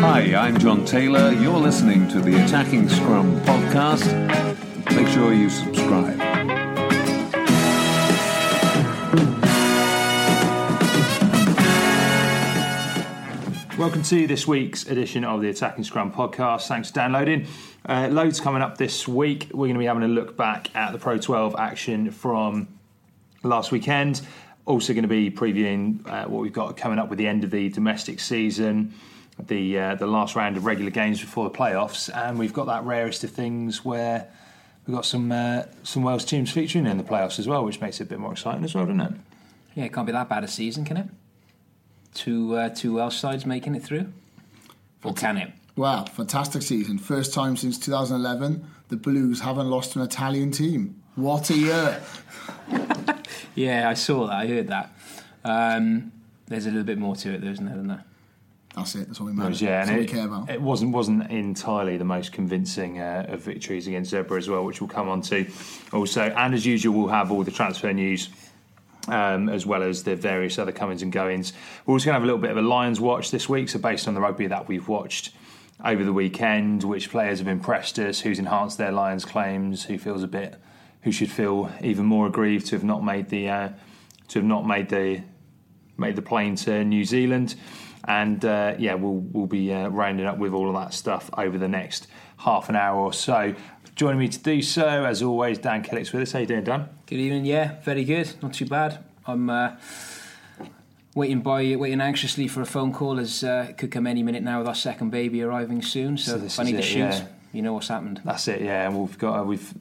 Hi, I'm John Taylor. You're listening to the Attacking Scrum podcast. Make sure you subscribe. Welcome to this week's edition of the Attacking Scrum podcast. Thanks for downloading. Uh, loads coming up this week. We're going to be having a look back at the Pro 12 action from last weekend. Also, going to be previewing uh, what we've got coming up with the end of the domestic season, the uh, the last round of regular games before the playoffs, and we've got that rarest of things where we've got some uh, some Wales teams featuring in the playoffs as well, which makes it a bit more exciting as well, doesn't it? Yeah, it can't be that bad a season, can it? Two uh, two Welsh sides making it through, or can it? Wow, fantastic season. First time since 2011 the Blues haven't lost an Italian team. What a year. Yeah, I saw that. I heard that. Um, there's a little bit more to it, though, isn't there? Than that? That's it. That's all we It matter. was, yeah, That's and all it, we care about. it wasn't wasn't entirely the most convincing uh, of victories against Zebra as well, which we'll come on to also. And as usual, we'll have all the transfer news. Um, as well as the various other comings and goings. We're also going to have a little bit of a Lions watch this week. So, based on the rugby that we've watched over the weekend, which players have impressed us, who's enhanced their Lions claims, who feels a bit, who should feel even more aggrieved to have not made the uh, to have not made the made the plane to New Zealand. And uh, yeah, we'll we'll be uh, rounding up with all of that stuff over the next half an hour or so. Joining me to do so, as always, Dan Kellett's with us. How you doing, Dan? Good evening. Yeah, very good. Not too bad. I'm uh, waiting by waiting anxiously for a phone call as uh, it could come any minute now with our second baby arriving soon. So, So this if I need is to shoot, yeah. you know what's happened. That's it. Yeah, and we've got uh, we've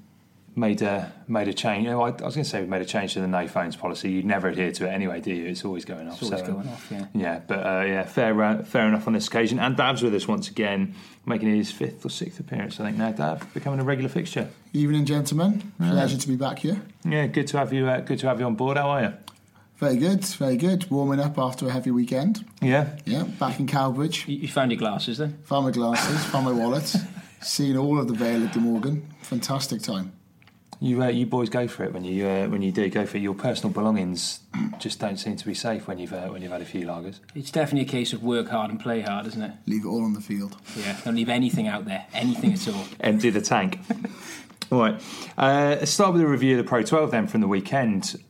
made a made a change. You know, I, I was going to say we've made a change to the no phones policy. You'd never adhere to it anyway, do you? It's always going off. It's always so, um, going off. Yeah. Yeah, but uh, yeah, fair uh, fair enough on this occasion. And Dav's with us once again, making his fifth or sixth appearance, I think. Now, Dav becoming a regular fixture. Evening, gentlemen. Pleasure to be back here. Yeah, good to have you. Uh, good to have you on board. How are you? Very good, very good. Warming up after a heavy weekend. Yeah, Yeah, back in Cowbridge. You, you found your glasses then? Found my glasses, found my wallet. Seen all of the Vale at Glamorgan. Fantastic time. You uh, you boys go for it when you uh, when you do go for it. Your personal belongings just don't seem to be safe when you've uh, when you've had a few lagers. It's definitely a case of work hard and play hard, isn't it? Leave it all on the field. Yeah. Don't leave anything out there. Anything at all. Empty the tank. all right. Uh, let's start with a review of the Pro 12 then from the weekend.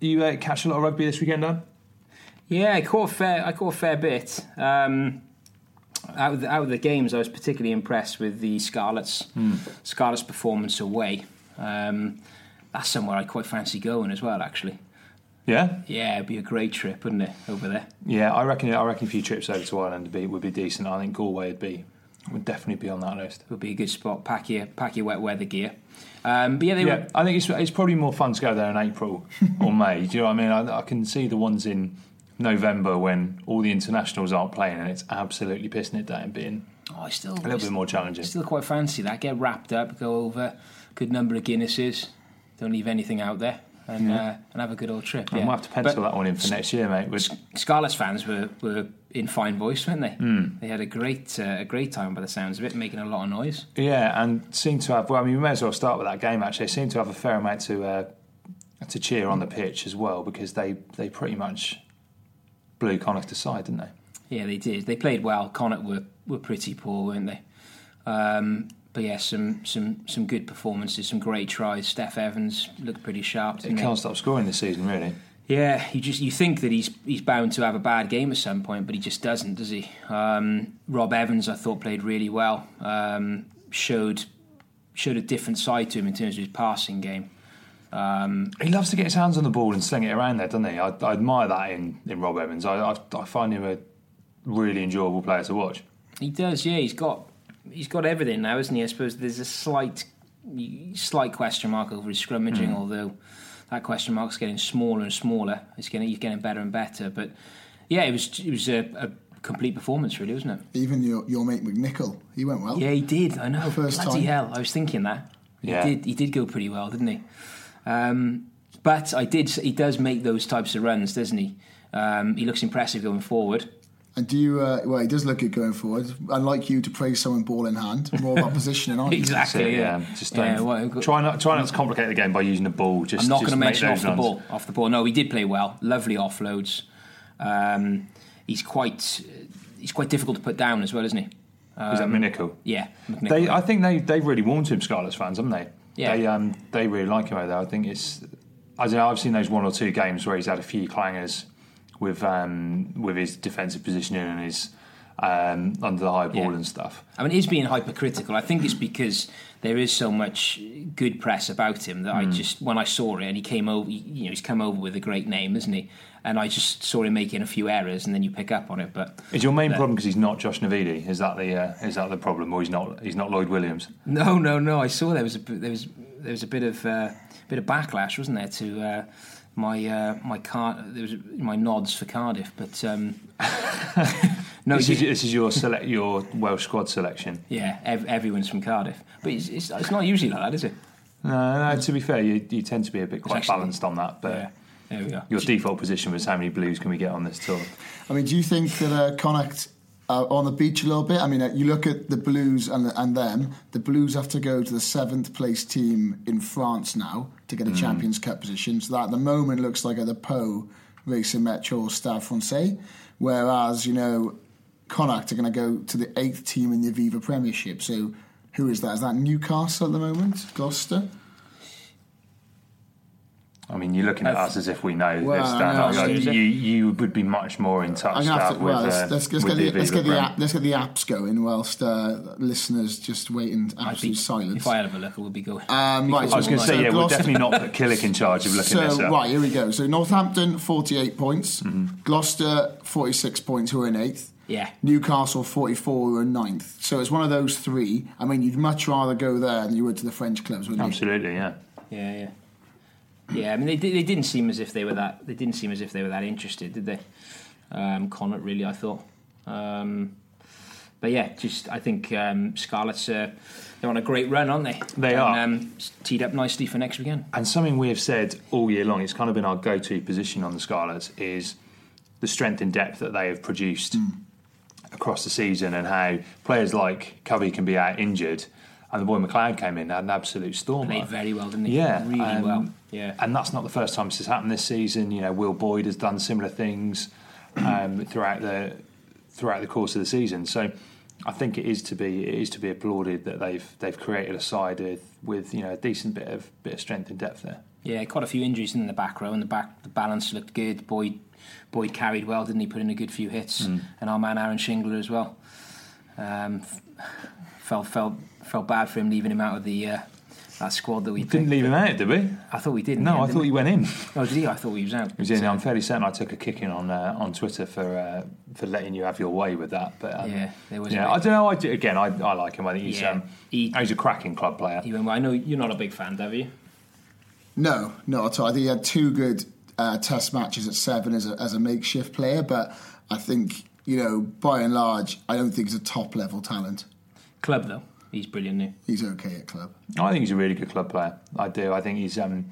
You uh, catch a lot of rugby this weekend, Dan? Yeah, I caught a fair. I caught a fair bit. Um, out of the, out of the games, I was particularly impressed with the Scarlets. Scarlets' performance away. Um, that's somewhere I quite fancy going as well. Actually, Yeah, yeah, it'd be a great trip, wouldn't it, over there? yeah. I reckon. I reckon a few trips over to Ireland would be would be decent. I think Galway would be would definitely be on that list. It would be a good spot. Pack your pack your wet weather gear. Um, but yeah, they Yeah, were. I think it's it's probably more fun to go there in April or May. Do you know what I mean? I, I can see the ones in November when all the internationals aren't playing and it's absolutely pissing it down, being Oh, I still a little bit more challenging. Still quite fancy that. Get wrapped up, go over. Good number of Guinnesses. Don't leave anything out there. and Yeah. uh, and have a good old trip. Yeah. we'll have to pencil But that one in for next year, mate. Which, Scarlets fans were, were in fine voice, weren't they? Hmm. They had a great uh, a great time by the sounds of it, making a lot of noise. yeah, and seem to have. Well, I mean, we may as well start with that game. Actually, they seem to have a fair amount to uh, to cheer on the pitch as well because they they pretty much blew Connacht aside, didn't they? Yeah, they did. They played well. Connacht were, were pretty poor, weren't they? Um, but yeah, some, some some good performances, some great tries. Steff Evans looked pretty sharp. He didn't he? can't stop scoring this season, really. Yeah, you just you think that he's he's bound to have a bad game at some point, but he just doesn't, does he? Um, Rob Evans, I thought played really well. Um, showed showed a different side to him in terms of his passing game. Um, He loves to get his hands on the ball and sling it around there, doesn't he? I, I admire that in, in Rob Evans. I, I, I find him a really enjoyable player to watch. He does, yeah. He's got he's got everything now, isn't he? I suppose there's a slight slight question mark over his scrummaging, Mm. although that question mark's getting smaller and smaller. It's getting he's getting better and better. But yeah, it was it was a, a complete performance, really, wasn't it? Even your, your mate McNicholl, he went well. Yeah, he did. I know. First Bloody time. hell! I was thinking that. Yeah. He did. He did go pretty well, didn't he? Um, but I did. He does make those types of runs, doesn't he? Um, he looks impressive going forward. And do you, uh, well, he does look good going forward. I'd like you to praise someone ball in hand, more about positioning, aren't you? Exactly. So, yeah. Just don't well, got- try not try not to complicate the game by using the ball. Just I'm not going to make mention those off the ball. Off the ball. No, he did play well. Lovely offloads. Um, he's quite he's quite difficult to put down as well, isn't he? Is that Um, McNicholl? Yeah. McNicholl. They, I think they they really warmed to him, Scarlets fans, haven't they? Yeah. They um they really like him over there. I think it's I don't know. I've seen those one or two games where he's had a few clangers with um with his defensive positioning and his um under the high ball Yeah. and stuff. I mean, he's being hypercritical. I think it's because there is so much good press about him that I Mm. just, when I saw it, and he came over, you know, he's come over with a great name, isn't he? And I just saw him making a few errors, and then you pick up on it. But Is your main No. problem because he's not Josh Navidi? Is that the uh, is that the problem, or he's not he's not Lloyd Williams? No, no, no. I saw there was a bit- there was there was a bit of uh, bit of backlash, wasn't there, to uh, my uh, my car there was my nods for Cardiff, but um, no, this, is, this is your select your Welsh squad selection. yeah, ev- everyone's from Cardiff, but it's, it's, it's not usually like that, is it? No, no, to be fair, you, you tend to be a bit quite actually- balanced on that. But Yeah, there we go. your default position was how many blues can we get on this tour? I mean, do you think that uh, Connacht are on the beach a little bit? I mean, uh, you look at the Blues and, and them. The Blues have to go to the seventh place team in France now to get a Mm. Champions Cup position. So that at the moment looks like at the Pau, Racing Metro, or Stade Francais. Whereas, you know, Connacht are going to go to the eighth team in the Aviva Premiership. So who is that? Is that Newcastle at the moment? Gloucester? I mean, you're looking at us as if we know Well, this, Dan. know, Like, you, you would be much more in touch gonna have Dad, to, with, well, let's, uh, let's, let's, with get the, let's, get the app, let's get the apps going whilst uh, listeners just wait in absolute be- silence. If I had a look, it would be going. Um, right, I was going to so say, yeah, we'll definitely not put Killick in charge of looking so, this up. right, here we go. So Northampton, 48 points. Mm-hmm. Gloucester, 46 points, who are in eighth. Yeah. Newcastle, 44, who are in ninth. So it's one of those three. I mean, you'd much rather go there than you would to the French clubs, wouldn't you? Absolutely, yeah. Yeah, yeah, yeah. I mean, they, they didn't seem as if they were that. They didn't seem as if they were that interested, did they? Um, Connacht, really, I thought. Um, but yeah, just I think um, Scarlets uh, they're on a great run, aren't they? They and, are. um, teed up nicely for next weekend. And something we have said all year long, it's kind of been our go-to position on the Scarlets, is the strength and depth that they have produced Hmm. across the season, and how players like Covey can be out injured, and the boy McLeod came in, had an absolute storm. Played very well, didn't he? Yeah, really um, well. Yeah, and that's not the first time this has happened this season. You know, Will Boyde has done similar things um, throughout the throughout the course of the season. So I think it is to be it is to be applauded that they've they've created a side with, with you know a decent bit of bit of strength and depth there. yeah. Quite a few injuries in the back row, and the back the balance looked good. Boyde Boyde carried well, didn't he? Put in a good few hits, Mm. and our man Aaron Shingler as well. Um, felt felt felt bad for him leaving him out of the uh, that squad that we Didn't leave him out, did we? I thought we did. in No, the I thought he went in. Oh, did he? I thought he was out. He was in. I'm fairly certain I took a kicking on uh, on Twitter for uh, for letting you have your way with that. But um, Yeah, there was Yeah, I don't know. I do, again, I, I like him. I think he's Yeah. um, He- he's a cracking club player. He went, well, I know you're not a big fan, have you? No, not at all. I think he had two good uh, test matches at seven as a, as a makeshift player, but I think, you know, by and large, I don't think he's a top level talent. Club though, he's brilliant. New. He's okay at club. I think he's a really good club player. I do. I think he's um,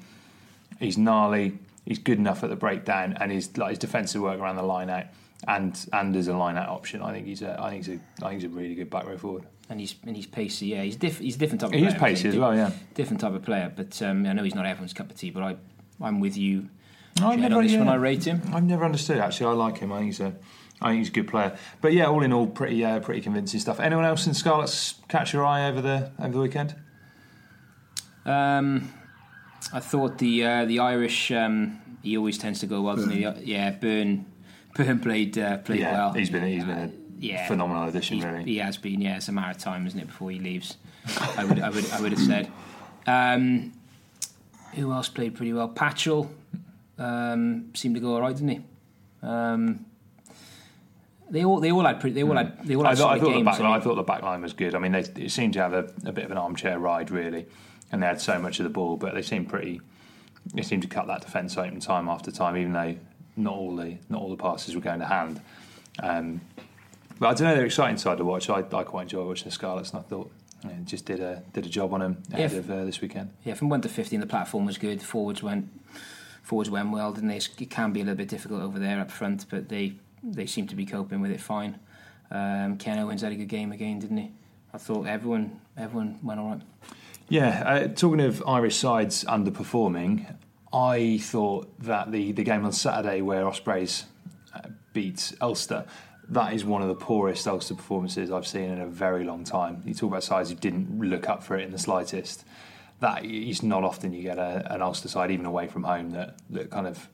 He's gnarly. He's good enough at the breakdown, and his like his defensive work around the line out, and and as a line out option. I think he's a I think he's a I think he's a really good back row forward. And he's and he's pacey. Yeah, he's diff, he's a different type. of player. He's player, pacey as well, yeah. different type of player. But um, I know he's not everyone's cup of tea. But I I'm with you. I've never, on this yeah. one, I rate him. I've never understood. Actually, I like him. I think he's a, I think he's a good player. But yeah, all in all, pretty, uh, pretty convincing stuff. Anyone else in Scarlet's catch your eye over the over the weekend? Um, I thought the uh, the Irish. Um, he always tends to go well, doesn't he? Yeah, Beirne. Beirne played uh, played yeah, well. he's been he's been a yeah. phenomenal addition, really. He has been. Yeah, it's a matter of time, isn't it, before he leaves? I would I would I would have said. Um, who else played pretty well? Patchell um, seemed to go all right, didn't he? Um, they all they all had pretty, they all had they all I had thought, I thought the games. back line, I I thought the back line was good. I mean, they, it seemed to have a, a bit of an armchair ride, really, and they had so much of the ball, but they seemed pretty. They seemed to cut that defence open time after time, even though not all the not all the passes were going to hand. Um, but I don't know, they're exciting side to watch. I, I quite enjoy watching the Scarlets, and I thought you know, just did a did a job on them ahead Yeah. of uh, this weekend. Yeah, from one to fifteen, the platform was good. Forwards went, forwards went well, didn't they? It can be a little bit difficult over there up front, but they they seem to be coping with it fine. Um, Ken Owens had a good game again, didn't he? I thought everyone everyone went all right. Yeah, uh, talking of Irish sides underperforming, I thought that the, the game on Saturday where Ospreys uh, beat Ulster, that is one of the poorest Ulster performances I've seen in a very long time. You talk about sides who didn't look up for it in the slightest. That is not often you get a, an Ulster side, even away from home, that, that kind of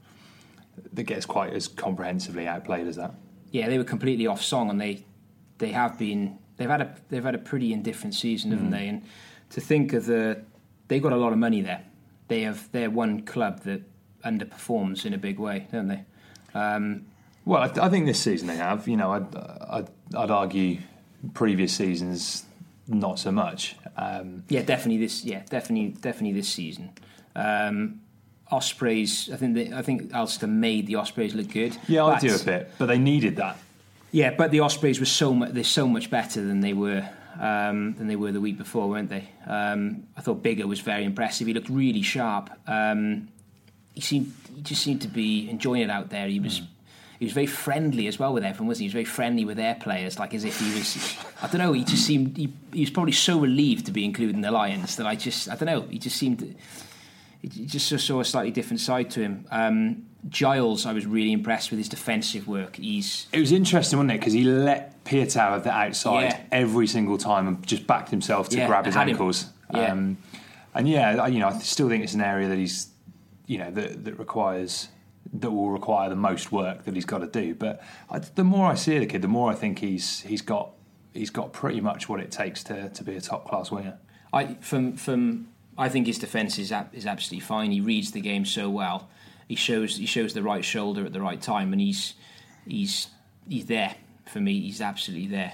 that gets quite as comprehensively outplayed as that. Yeah, they were completely off song, and they they have been they've had a they've had a pretty indifferent season, haven't Mm. they? And to think of the they've got a lot of money there. They have they're one club that underperforms in a big way, don't they? Um, Well, I, th- I think this season they have. You know, I'd, I'd, I'd argue previous seasons not so much. Um, Yeah, definitely this. Yeah, definitely, definitely this season. Um, Ospreys. I think. They, I think Ulster made the Ospreys look good. yeah, I do a bit, but they needed that. Yeah, but the Ospreys were so much. They're so much better than they were. Um, than they were the week before, weren't they? Um, I thought Biggar was very impressive. He looked really sharp. Um, he seemed. He just seemed to be enjoying it out there. He was. He was very friendly as well with everyone, wasn't he? He was very friendly with their players, like as if he was. I don't know. He just seemed. He, he was probably so relieved to be included in the Lions that I just. I don't know. He just seemed. He just saw a slightly different side to him. Um, Giles, I was really impressed with his defensive work. He's It was interesting, wasn't it? Because he let Piutau have the outside Yeah. every single time and just backed himself to Yeah, grab his ankles. Yeah. Um, and yeah, I- you know, I still think it's an area that he's, you know, that, that requires that will require the most work that he's got to do. But I, the more I see the kid, the more I think he's he's got he's got pretty much what it takes to to be a top class winger. I from from I think his defence is ab- is absolutely fine. He reads the game so well. He shows he shows the right shoulder at the right time, and he's he's he's there for me. He's absolutely there.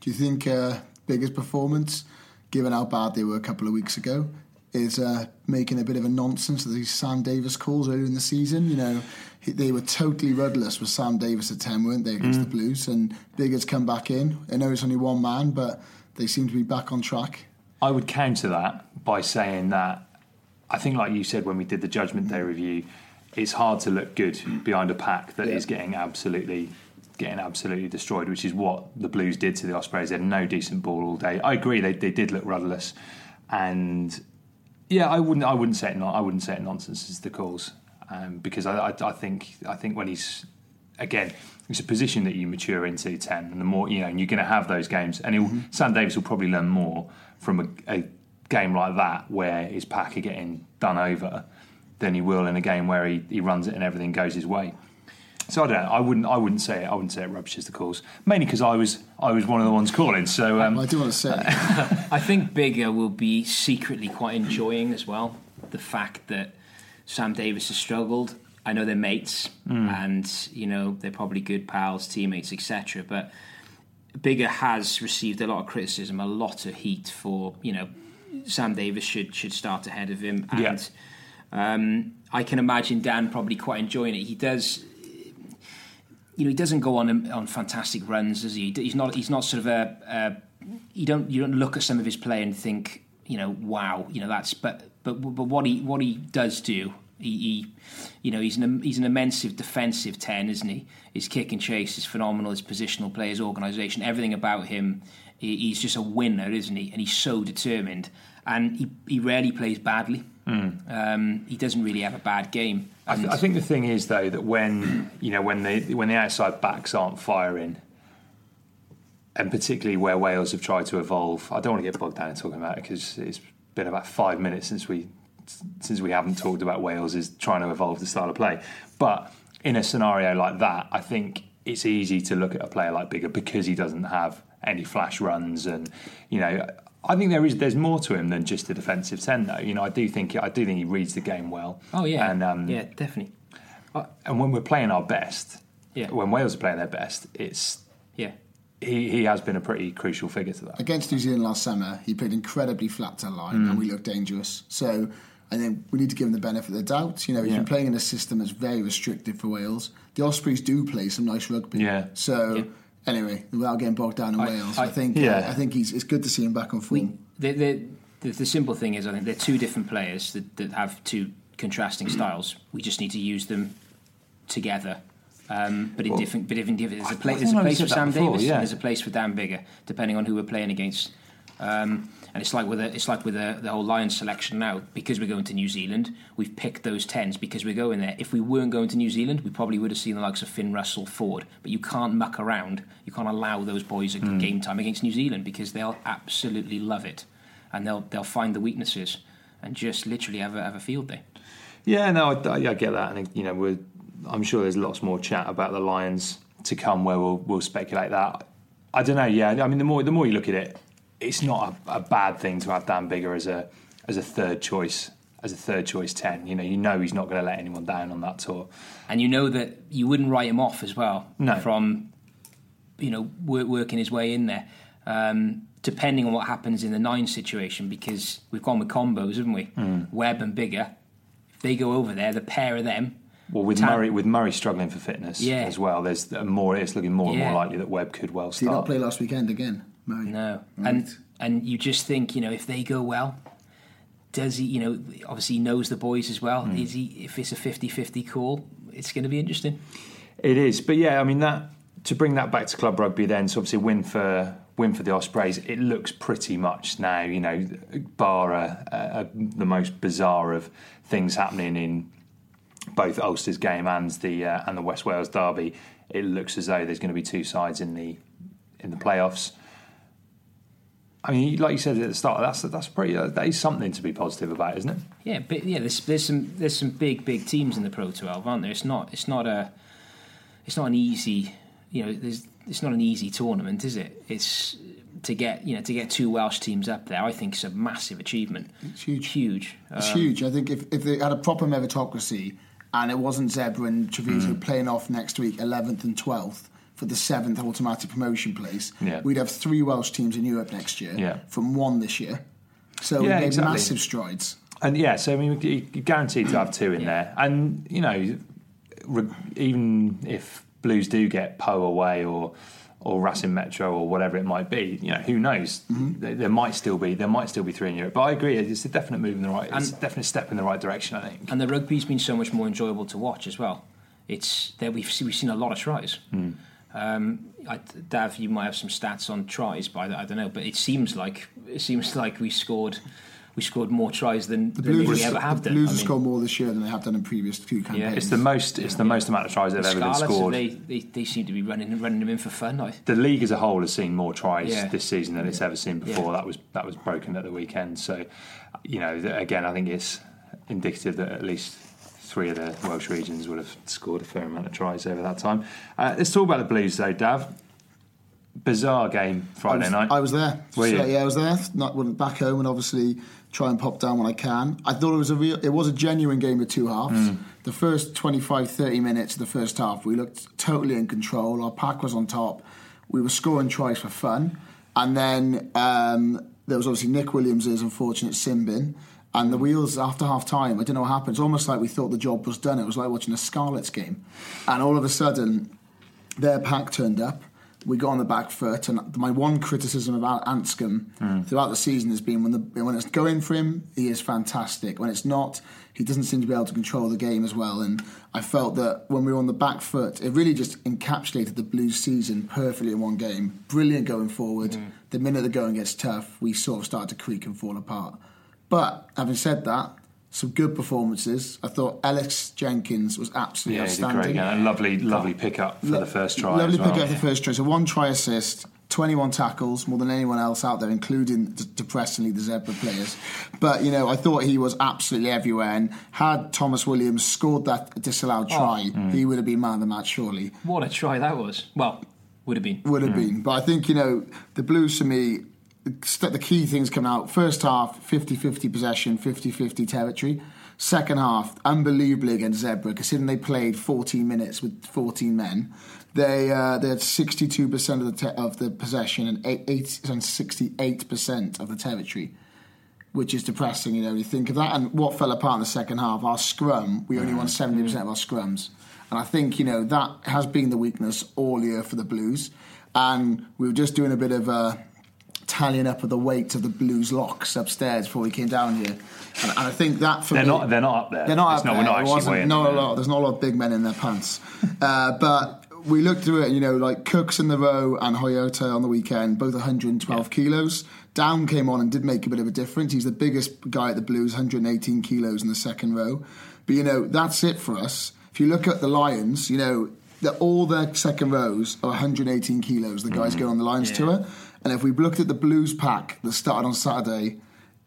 Do you think uh, Biggar's performance, given how bad they were a couple of weeks ago, is uh, making a bit of a nonsense of these Sam Davies calls earlier in the season? You know, they were totally rudderless with Sam Davies at 10, weren't they, against Mm. the Blues? And Biggar's come back in. I know it's only one man, but they seem to be back on track. I would counter that by saying that I think, like you said when we did the Judgment Day review, it's hard to look good behind a pack that is Yeah. getting absolutely getting absolutely destroyed, which is what the Blues did to the Ospreys. They had no decent ball all day. I agree, they, they did look rudderless, and yeah, I wouldn't I wouldn't say it not I wouldn't say it nonsense as the cause um, because I, I I think I think when he's again it's a position that you mature into ten and the more you know and you're going to have those games and he'll, Sam Davies will probably learn more from a, a game like that where his pack are getting done over than he will in a game where he, he runs it and everything goes his way. So I don't know. I wouldn't. I wouldn't say it. I wouldn't say it rubbishes the calls. Mainly because I was. I was one of the ones calling. So um, I do want to say, I think Biggar will be secretly quite enjoying as well the fact that Sam Davies has struggled. I know they're mates, and you know they're probably good pals, teammates, etc. But Biggar has received a lot of criticism, a lot of heat for you know Sam Davies should should start ahead of him, and Yeah. um, I can imagine Dan probably quite enjoying it. He does you know, he doesn't go on on fantastic runs, does he? He's not. He's not sort of a. a you don't. You don't look at some of his play and think, you know, wow, you know that's. But but but what he what he does do He, he you know, he's an he's an immense defensive ten, isn't he? His kick and chase is phenomenal. His positional play, his organisation, everything about him. He, he's just a winner, isn't he? And he's so determined. And he, he rarely plays badly. Um, he doesn't really have a bad game. I, th- I think the thing is though that when you know when the when the outside backs aren't firing, and particularly where Wales have tried to evolve, I don't want to get bogged down in talking about it because it's been about five minutes since we since we haven't talked about Wales is trying to evolve the style of play. But in a scenario like that, I think it's easy to look at a player like Biggar because he doesn't have any flash runs, and you know, I think there is there's more to him than just a defensive ten. Though, you know, I do think I do think he reads the game well. oh yeah, and um, yeah, definitely. and when we're playing our best, Yeah. when Wales are playing their best, it's Yeah, he, he has been a pretty crucial figure to that. Against New Zealand last summer, he played incredibly flat to line Mm. and we looked dangerous. So I think we need to give him the benefit of the doubt. You know, he's Yeah. been playing in a system that's very restrictive for Wales. The Ospreys do play some nice rugby. Yeah. So anyway, without getting bogged down in I- Wales, I, I- think Yeah. I think he's it's good to see him back on form. the, the, the, the simple thing is, I think they're two different players that, that have two contrasting styles. We just need to use them together. Um, but in different, but in different, there's a, I- pla- there's a place for Sam before, Davies yeah. and there's a place for Dan Biggar, depending on who we're playing against. Um, and it's like with a, it's like with the the whole Lions selection now. Because we're going to New Zealand, we've picked those tens because we're going there. If we weren't going to New Zealand, we probably would have seen the likes of Finn Russell, Ford. But you can't muck around. You can't allow those boys a Hmm. game time against New Zealand because they'll absolutely love it, and they'll they'll find the weaknesses and just literally have a, have a field day. Yeah, no, I, I get that, and you know, we're, I'm sure there's lots more chat about the Lions to come where we'll we'll speculate that. I don't know. Yeah, I mean, the more the more you look at it, it's not a, a bad thing to have Dan Biggar as a as a third choice as a third choice ten. You know, you know he's not going to let anyone down on that tour. and you know that you wouldn't write him off as well No. from you know work, working his way in there um, depending on what happens in the nine situation because we've gone with combos haven't we Hmm. Webb and Biggar if they go over there the pair of them Well, with Tan- Murray with Murray struggling for fitness Yeah. as well, there's more. It's looking more and Yeah. more likely that Webb could well Did he not play last weekend again? Murray? no Right. and and you just think you know if they go well does he you know obviously he knows the boys as well Hmm. is he if it's a 50-50 call it's going to be interesting It is, but yeah, I mean that to bring that back to club rugby. Then, so obviously win for win for the Ospreys. It looks pretty much now, you know, bar a, a, the most bizarre of things happening in both Ulster's game and the uh, and the West Wales derby. It looks as though there's going to be two sides in the in the playoffs. I mean, like you said at the start, that's that's pretty. That is something to be positive about, isn't it? Yeah, but yeah, there's there's some there's some big big teams in the Pro 12, aren't there? It's not it's not a it's not an easy you know there's it's not an easy tournament, is it? It's to get you know to get two Welsh teams up there. I think is a massive achievement. It's huge. Huge. It's Um, huge. I think if, if they had a proper meritocracy and it wasn't Zebra and Treviso Mm. playing off next week, 11th and 12th, for the seventh automatic promotion place, Yeah. we'd have three Welsh teams in Europe next year Yeah. from one this year. So Yeah, we made exactly. massive strides. And yeah, so I mean, you- you're guaranteed to have two in there. And you know, re- even if Blues do get Pau away or or Racing Metro or whatever it might be, you know, who knows? There, there might still be there might still be three in Europe. But I agree, it's a definite move in the right. It's a definite step in the right direction. I think. and the rugby's been so much more enjoyable to watch as well. It's there we've se- we've seen a lot of tries. Hmm. Um, I, Dav, you might have some stats on tries, but I, I don't know. But it seems like it seems like we scored we scored more tries than, The than Blues, we ever have the done. Blues I have mean- scored more this year than they have done in previous two campaigns. It's the most. It's the most amount of tries that The have ever been scored. They, they, they seem to be running running them in for fun. I, the league as a whole has seen more tries Yeah. this season than it's ever seen before. Yeah. That was that was broken at the weekend. So, you know, again, I think it's indicative that at least three of the Welsh regions would have scored a fair amount of tries over that time. Uh, let's talk about the Blues, though, Dav. Bizarre game I Friday was, night. I was there. Were you? So, yeah, I was there. Not went back home and obviously try and pop down when I can. I thought it was a real, it was a genuine game of two halves. Mm. The first 25, 30 minutes of the first half, we looked totally in control. Our pack was on top. We were scoring tries for fun, and then um, there was obviously Nick Williams' unfortunate sin bin. And the wheels after half time, I don't know what happened. It's almost like we thought the job was done. It was like watching a Scarlets game. And all of a sudden, their pack turned up. we got on the back foot. And my one criticism about Anscombe hmm. throughout the season has been when the when it's going for him, he is fantastic. When it's not, he doesn't seem to be able to control the game as well. And I felt that when we were on the back foot, it really just encapsulated the Blues season perfectly in one game. Brilliant going forward. Hmm. The minute the going gets tough, we sort of start to creak and fall apart. But having said that, some good performances. I thought Ellis Jenkins was absolutely Yeah, he did outstanding. great. Yeah, a lovely, lovely pickup for Lo- the first try. Lovely as well. pick for the first try. So one try assist, 21 tackles, more than anyone else out there, including d- depressingly the Zebra players. But, you know, I thought he was absolutely everywhere. And had Tomos Williams scored that disallowed Oh. try, Mm. he would have been man of the match, surely. What a try that was. Well, would have been. Would have been. But I think, you know, the Blues for me, the the key things come out. First half, 50 50 possession, 50 50 territory. Second half, unbelievably against Zebra, considering they played 14 minutes with 14 men. They uh, they had 62% of the te- of the possession and, eight, eight, and 68% of the territory, which is depressing. You know, you think of that. And what fell apart in the second half, our scrum, we only won 70% of our scrums. And I think, you know, that has been the weakness all year for the Blues. And we were just doing a bit of uh, tallying up of the weight of the Blues locks upstairs before we came down here. And, and I think that for They're me, not. They're not up there. they're not It's up not, there. We're not actually weighing. not a lot. There's not a lot of big men in their pants. uh, but we looked through it, you know, like Cooks in the row and Hoeata on the weekend, both 112 kilos. Down came on and did make a bit of a difference. He's the biggest guy at the Blues, 118 kilos in the second row. But you know, that's it for us. If you look at the Lions, you know, that all their second rows are 118 kilos. The guys go on the Lions tour, and if we looked at the Blues pack that started on Saturday,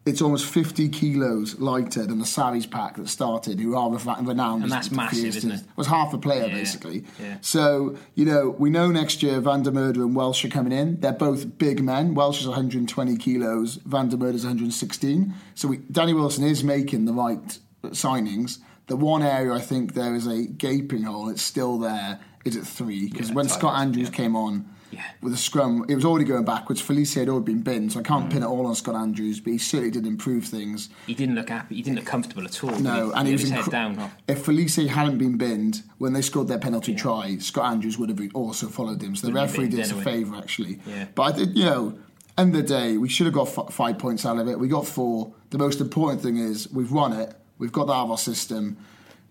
it's almost 50 kilos lighter than the Sarries pack that started, who are renowned. And as that's massive, isn't it? was half a player Yeah, basically. yeah. So you know, we know next year Van der Merder and Welsh are coming in. They're both big men. Welsh is 120 kilos. Van der Merder is 116. So we, Danny Wilson is making the right signings. The one area I think there is a gaping hole. It's still there. Is at three because Yeah, when Scott Andrews came on. Yeah. With a scrum, it was already going backwards. Filise had already been binned, so I can't pin it all on Scott Andrews, but he certainly did improve things. He didn't look happy. He didn't look comfortable at all. No, he? and he he was his head down. Oh. If Filise hadn't been binned when they scored their penalty try, Scott Andrews would have also followed him. So the Wouldn't referee did us a favour actually. Yeah. But I think you know, end of the day, we should have got f- five points out of it. We got four. The most important thing is we've won it. We've got that out of our system.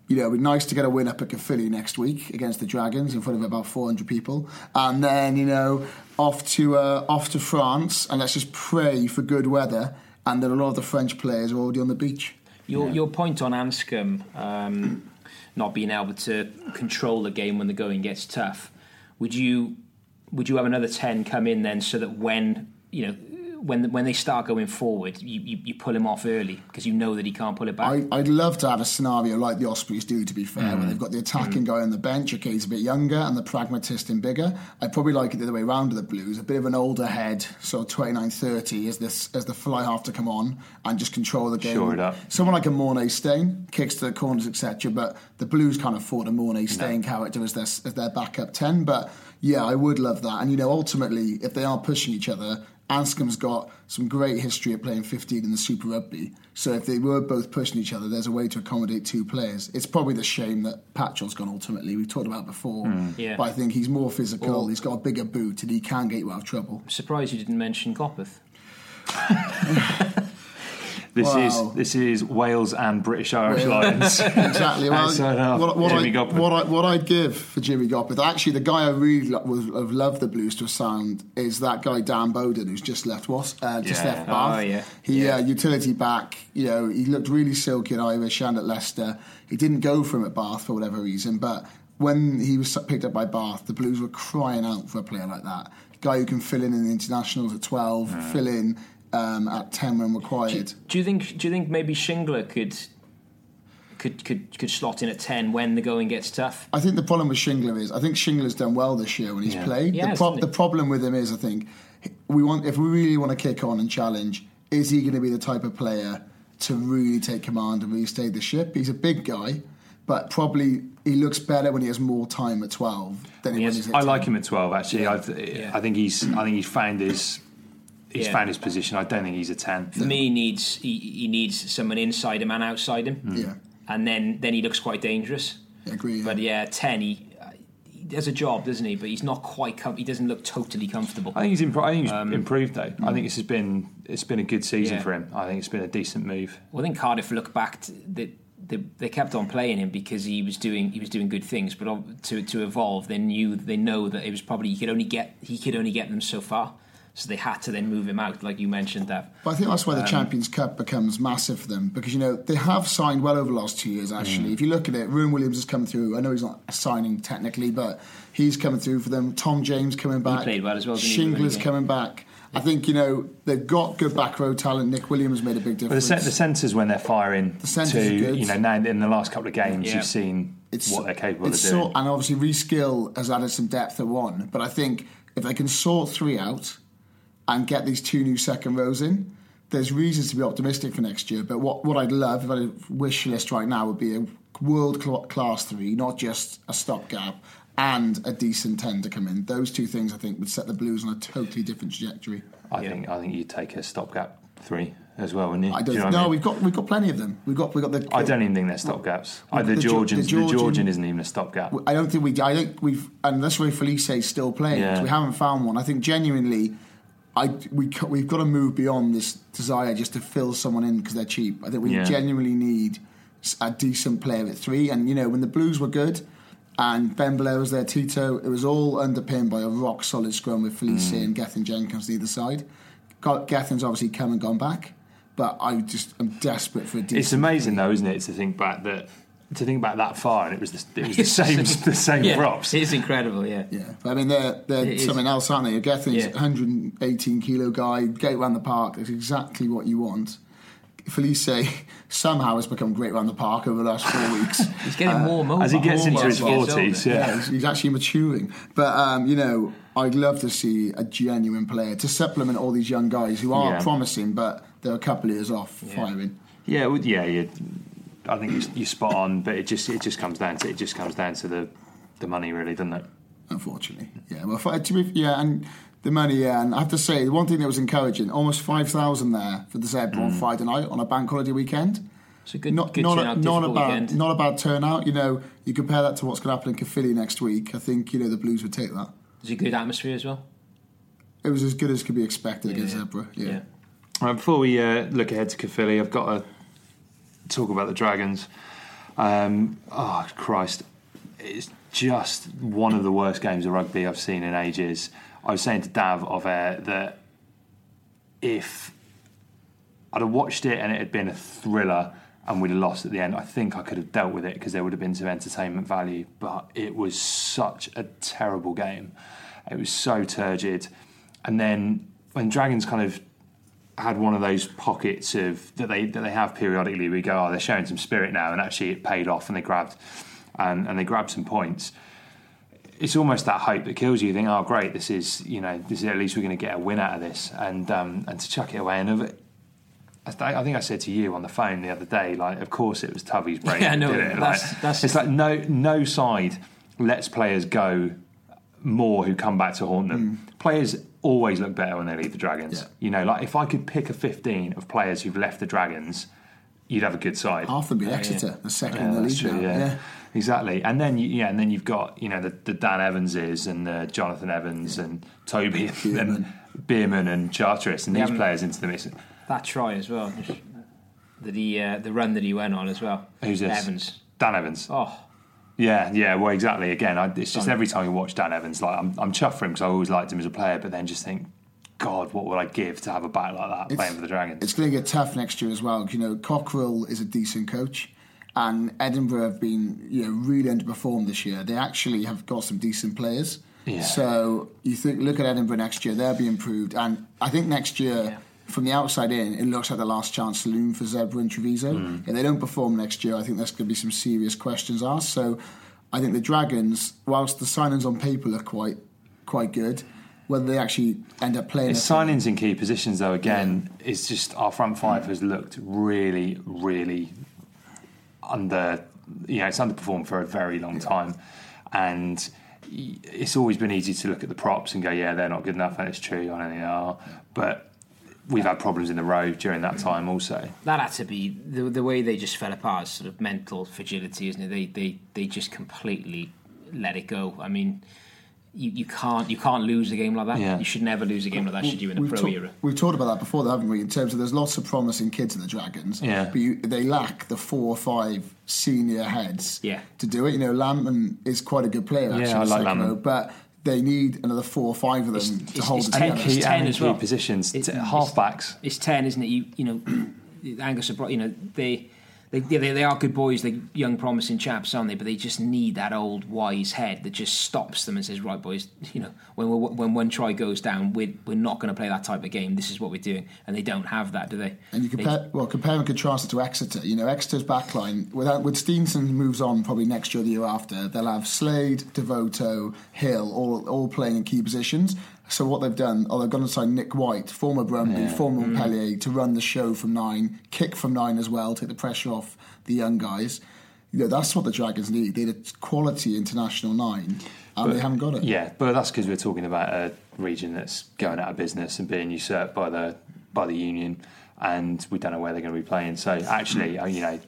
You know, it'd be nice to get a win up at Caerphilly next week against the Dragons in front of about 400 people, and then you know off to uh, off to France, and let's just pray for good weather. And that a lot of the French players are already on the beach. Your your point on Anscombe um, not being able to control the game when the going gets tough. Would you would you have another ten come in then so that when you know when when they start going forward, you, you, you pull him off early because you know that he can't pull it back. I, I'd love to have a scenario like the Ospreys do, to be fair, Mm. where they've got the attacking guy on the bench, okay, he's a bit younger, and the pragmatist and Biggar. I'd probably like it the other way around to the Blues, a bit of an older head, so 29 30 as, this, as the fly half to come on and just control the game. Shore it up. Someone like a Morné Steyn, kicks to the corners, etc., but the Blues can't afford a Morné Steyn character as their, as their backup 10. But yeah, I would love that. And you know, ultimately, if they are pushing each other, Anscombe's got some great history of playing 15 in the Super Rugby. So if they were both pushing each other, there's a way to accommodate two players. It's probably the shame that Patchell's gone ultimately. We've talked about it before. Hmm. Yeah. But I think he's more physical, Well- he's got a bigger boot, and he can get you out of trouble. Surprised you didn't mention Gopperth. This Wow. is this is Wales and British Irish Well, Lions. exactly. Well, what, what, Jimmy I, what, I, what, I'd give for Jimmy Gopperth, actually, the guy I really lo- would have loved the Blues to have signed is that guy Dan Bowden, who's just left Was, uh, just Yeah. left Bath. Oh, yeah. He Yeah. Uh, utility back. You know, he looked really silky and Irish and at Leicester. He didn't go for him at Bath for whatever reason, but when he was picked up by Bath, the Blues were crying out for a player like that. A guy who can fill in in the internationals at twelve, fill in um, at ten when required. Do you think? Do you think maybe Shingler could could could could slot in at ten when the going gets tough? I think the problem with Shingler is I think Shingler's done well this year when he's Yeah. played. He the, has, prob- hasn't he? the problem with him is I think we want if we really want to kick on and challenge, is he going to be the type of player to really take command and really stay the ship? He's a big guy, but probably he looks better when he has more time at twelve than he Yes. was. At I like him at twelve. Actually, Yeah. I've, Yeah. I think he's I think he's found his he's Yeah. found his position. I don't think he's a ten. For me, he needs he, he needs someone inside him and outside him, mm. Yeah, and then then he looks quite dangerous. I agree. Yeah. But yeah, ten. He, has a job, doesn't he? But he's not quite. Com- he doesn't look totally comfortable. I think he's, impro- I think he's um, improved though. I think mm. this has been it's been a good season Yeah. for him. I think it's been a decent move. Well, I think Cardiff look back. To, they, they, they kept on playing him because he was doing he was doing good things. But uh, to to evolve, they knew they know that it was probably he could only get he could only get them so far. So they had to then move him out, like you mentioned. That But I think that's why Um, the Champions Cup becomes massive for them because you know they have signed well over the last two years. Mm. Actually, if you look at it, Ruben Williams has come through. I know he's not signing technically, but he's coming through for them. Tom James coming back. played well as well, didn't he, Shingler's coming back. I think you know they've got good back row talent. Nick Williams made a big But the, difference. cent- the centres when they're firing centres to are good. you know now in the last couple of games Yeah. you've seen it's what they're capable of doing. sort- and obviously Rhys Gill has added some depth at one. But I think if they can sort three out and get these two new second rows in, there's reasons to be optimistic for next year. But what, what I'd love, if I had a wish list right now, would be a world class three, not just a stopgap, and a decent ten to come in. Those two things I think would set the Blues on a totally different trajectory. I think I think you'd take a stopgap three as well, wouldn't you? I Do don't. you know no, I mean? we've got we've got plenty of them. We've got we've got the. I don't even think they're stopgaps. The, the Georgians, the the, Georgian- Georgian isn't even a stopgap. I don't think we. I think we've. And that's why Filise is still playing. Yeah. We haven't found one. I think genuinely, I we we've got to move beyond this desire just to fill someone in because they're cheap. I think we Yeah. genuinely need a decent player at three. And you know, when the Blues were good. And Ben Blair was there, Tito. It was all underpinned by a rock solid scrum with Filise Mm. and Gethin Jenkins on either side. Gethin's obviously come and gone back, but I just am desperate for a decent. It's amazing though, isn't it, to think back that to think about that far and it was the, it was the same the same yeah, props. It's incredible. Yeah. Yeah, but I mean they're they're It is. something else, aren't they? Gethin's Yeah. 118 kilo guy, gate around the park. That's exactly what you want. Filise somehow has become great around the park over the last four weeks. He's getting more mobile. As he gets into his forties, yeah, yeah. he's, he's actually maturing. But um, you know, I'd love to see a genuine player to supplement all these young guys who are Yeah. promising, but they're a couple of years off firing. Yeah, well, yeah, you, I think you're, you're spot on, but it just it just comes down to it just comes down to the the money, really, doesn't it? Unfortunately, yeah. Well, fi- to be, yeah, and the money, yeah. And I have to say, the one thing that was encouraging, almost five thousand there for the Zebra on Friday night on a bank holiday weekend. It's a good, not good not turnout, a, not a bad weekend. not a bad turnout. You know, you compare that to what's going to happen in Caerphilly next week. I think you know the Blues would take that. It's a good atmosphere as well. It was as good as could be expected against Yeah. Zebra. Yeah. Yeah. Right, before we uh, look ahead to Caerphilly, I've got to talk about the Dragons. Um, oh Christ, it's just one of the worst games of rugby I've seen in ages. I was saying to Dav of air that if I'd have watched it and it had been a thriller and we'd have lost at the end, I think I could have dealt with it because there would have been some entertainment value. But it was such a terrible game. It was so turgid. And then when Dragons kind of had one of those pockets of that they that they have periodically, we go, oh, they're showing some spirit now, and actually it paid off, and they grabbed and, and they grabbed some points. It's almost that hope that kills you. You think, oh, great, this is you know, this is at least we're going to get a win out of this, and um, and to chuck it away. And of it, I think I said to you on the phone the other day, like, of course it was Tubby's brain. Yeah, no, did it. that's- like, that's- it's like no no side lets players go more who come back to haunt them. Players always look better when they leave the Dragons. Yeah. You know, like if I could pick a 15 of players who've left the Dragons, you'd have a good side. Half them be Exeter, the second Yeah, in the league true, now. yeah. Yeah. Exactly, and then you, yeah, and then you've got you know the, the Dan Evanses and the Jonathan Evans and Toby and Bierman and Charteris and these players into the mix. That try as well. That he, uh, the run that he went on as well. Who's this? Evans. Dan Evans. Oh, Yeah, yeah, well, exactly. Again, I, it's just every time you watch Dan Evans, like I'm, I'm chuffed for him because I always liked him as a player, but then just think, God, what would I give to have a back like that It's- playing for the Dragons? It's going to get tough next year as well. You know, Cockerill is a decent coach, and Edinburgh have been you know really underperformed this year. They actually have got some decent players. Yeah. So you think look at Edinburgh next year; they'll be improved, and I think next year. From the outside in, it looks like the last chance saloon for Zebra and Treviso. Hmm. If they don't perform next year, I think there's going to be some serious questions asked. So, I think the Dragons, whilst the signings on paper look quite quite good, whether they actually end up playing, a- signings in key positions, though, again, it's just our front five has looked really, really under. You know, it's underperformed for a very long time, and it's always been easy to look at the props and go, "Yeah, they're not good enough," and it's true. I don't they are, but we've had problems in the row during that time, also. that had to be the, the way they just fell apart. is Sort of mental fragility, isn't it? They they they just completely let it go. I mean, you, you can't you can't lose a game like that. Yeah. You should never lose a game like that. Should you in a We've, pro talk- era? we've talked about that before, though, haven't we? In terms of there's lots of promising kids in the Dragons, Yeah. but you, they lack the four or five senior heads Yeah. to do it. You know, Lampman is quite a good player, actually, Yeah, I like Lampman. but they need another four or five of them to it's- hold it's it ten- together. it's Key, ten as well. positions, It- t- it's- half. It's ten, isn't it? You you know, Angus, are bro- you know they. They, yeah, they, they are good boys, they're young, promising chaps, aren't they? But they just need that old, wise head that just stops them and says, "Right, boys, you know, when we're, when one try goes down, we're, we're not going to play that type of game. This is what we're doing." And they don't have that, do they? And you They- compare well, compare and contrast it to Exeter. You know, Exeter's backline without with Steenson moves on probably next year, or the year after. They'll have Slade, Devoto, Hill, all all playing in key positions. So what they've done, oh, they've gone and signed Nick White, former Brumby, former Montpellier, to run the show from nine, kick from nine as well, take the pressure off the young guys. You know, that's what the Dragons need. They need a quality international nine, and they haven't got it. Yeah, but that's because we're talking about a region that's going out of business and being usurped by the by the union, and we don't know where they're going to be playing. So actually, uh, you know,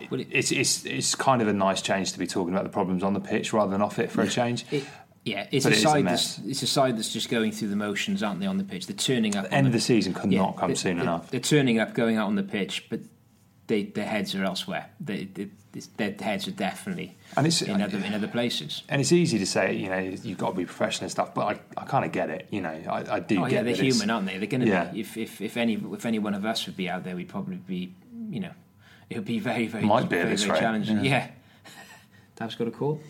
it- it's it's it's kind of a nice change to be talking about the problems on the pitch rather than off it for a change. It, yeah, it's But a it a side. mess. that's, it's a side that's just going through the motions, aren't they? On the pitch, they're turning up. on End of the season could not come they- soon they- enough. They're turning up, going out on the pitch, but they, their heads are elsewhere. They, their heads are definitely And it's- in other in other places. And it's easy to say, you know, you've got to be professional and stuff, but I, I kind of get it. You know, I, I do Oh get yeah, they're human, aren't they? They're going to Yeah. be. If, if if any if any one of us would be out there, we'd probably be. You know, it would be very very Might be very, very challenging. yeah. Yeah. Dav's got a call.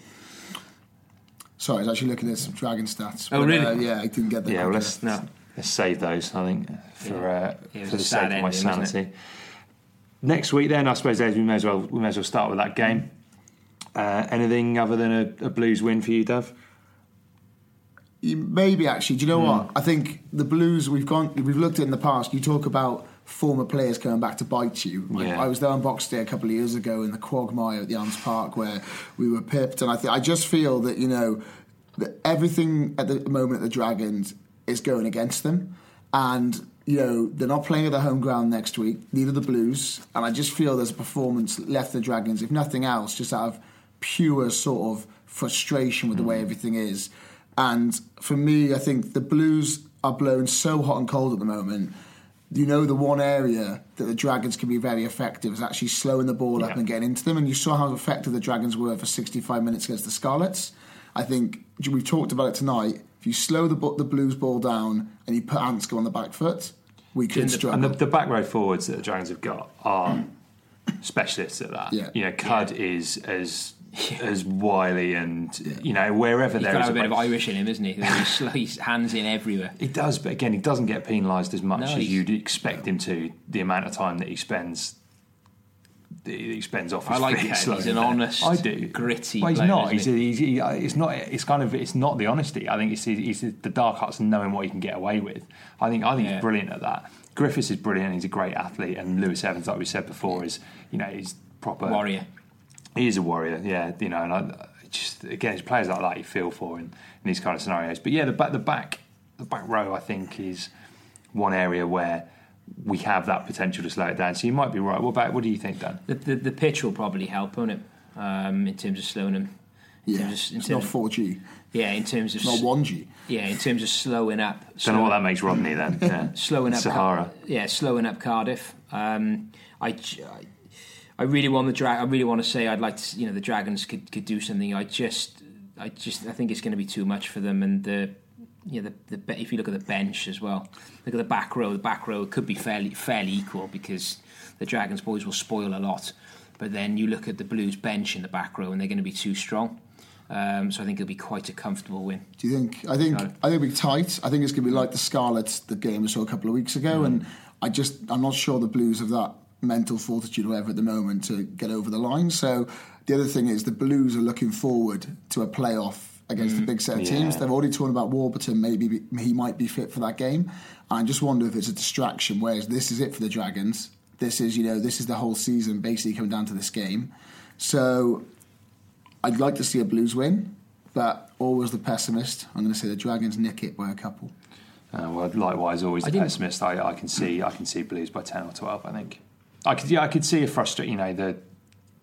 Sorry, I was actually looking at some Dragon stats. Oh, but, really? uh, yeah, I didn't get the. Yeah, well, let's No. let's save those. I think for uh, Yeah, it for the sad sake of my ending, wasn't it? sanity. Next week, then I suppose Des, we may as well we may as well start with that game. Uh, anything other than a, a Blues win for you, Dav? You- Maybe actually, do you know what? I think the Blues we've gone, we've looked at in the past. You talk about former players coming back to bite you. Like, Yeah. I was there on Box Day a couple of years ago in the Quagmire at the Arms Park where we were pipped, and I th- I just feel that you know that everything at the moment at the Dragons is going against them, and you know they're not playing at their home ground next week. Neither the Blues, and I just feel there's a performance left the Dragons, if nothing else, just out of pure sort of frustration with the way mm. everything is. And for me, I think the Blues are blown so hot and cold at the moment. You know, the one area that the Dragons can be very effective is actually slowing the ball up and getting into them. And you saw how effective the Dragons were for 65 minutes against the Scarlets. I think we've talked about it tonight. If you slow the, the Blues ball down and you put Anscombe on the back foot, we And struggle. the, the back row forwards that the Dragons have got are specialists at that. Yeah. You know, Cud is as as wily and you know wherever He's there got is a bit of Irish in him, isn't he? He's, hands in everywhere. He does, but again, he doesn't get penalised as much No, as you'd expect him to. The amount of time that he spends, he spends off. I like feet He's an down. honest, I do. gritty Well, he's player, not. He's, he's he, it's not. It's kind of. It's not the honesty. I think it's, it's the dark arts and knowing what he can get away with. I think. I think Yeah. he's brilliant at that. Griffiths is brilliant. He's a great athlete, and Lewis Evans, like we said before, is you know he's proper Warrior. He is a warrior, yeah. You know, and I just again, it's players like that you feel for in, in these kind of scenarios. But yeah, the back, the back, the back row, I think is one area where we have that potential to slow it down. So you might be right. What about what do you think, Dan? The, the, the pitch will probably help, won't it? Um, in terms of slowing him. In yeah, terms of- in it's not terms- 4G, Yeah, in terms of not 1G. yeah, in terms of slowing up. Don't know what that makes Rodney then. Yeah. slowing up Sahara. yeah, slowing up Cardiff. Um, I, j- I- I really want the drag. I really want to say I'd like to. You know, the Dragons could, could do something. I just, I just, I think it's going to be too much for them. And the, you know, the, the if you look at the bench as well, look at the back row. The back row could be fairly fairly equal because the Dragons boys will spoil a lot. But then you look at the Blues bench in the back row, and they're going to be too strong. Um, so I think it'll be quite a comfortable win. Do you think? I think it. I think it'll be tight. I think it's going to be like the Scarlets, the game we saw a couple of weeks ago, and I just I'm not sure the Blues have that mental fortitude or whatever at the moment to get over the line. So the other thing is the Blues are looking forward to a playoff against the big set of teams. Yeah. They've already talked about Warburton. Maybe be- he might be fit for that game. I just wonder if it's a distraction. Whereas this is it for the Dragons. This is you know this is the whole season basically coming down to this game. So I'd like to see a Blues win, but always the pessimist. I'm going to say the Dragons nick it by a couple. Uh, well, likewise, always I the pessimist. I, I can see, I can see Blues by ten or twelve. I think. I could, yeah, I could see a frustrate. You know, the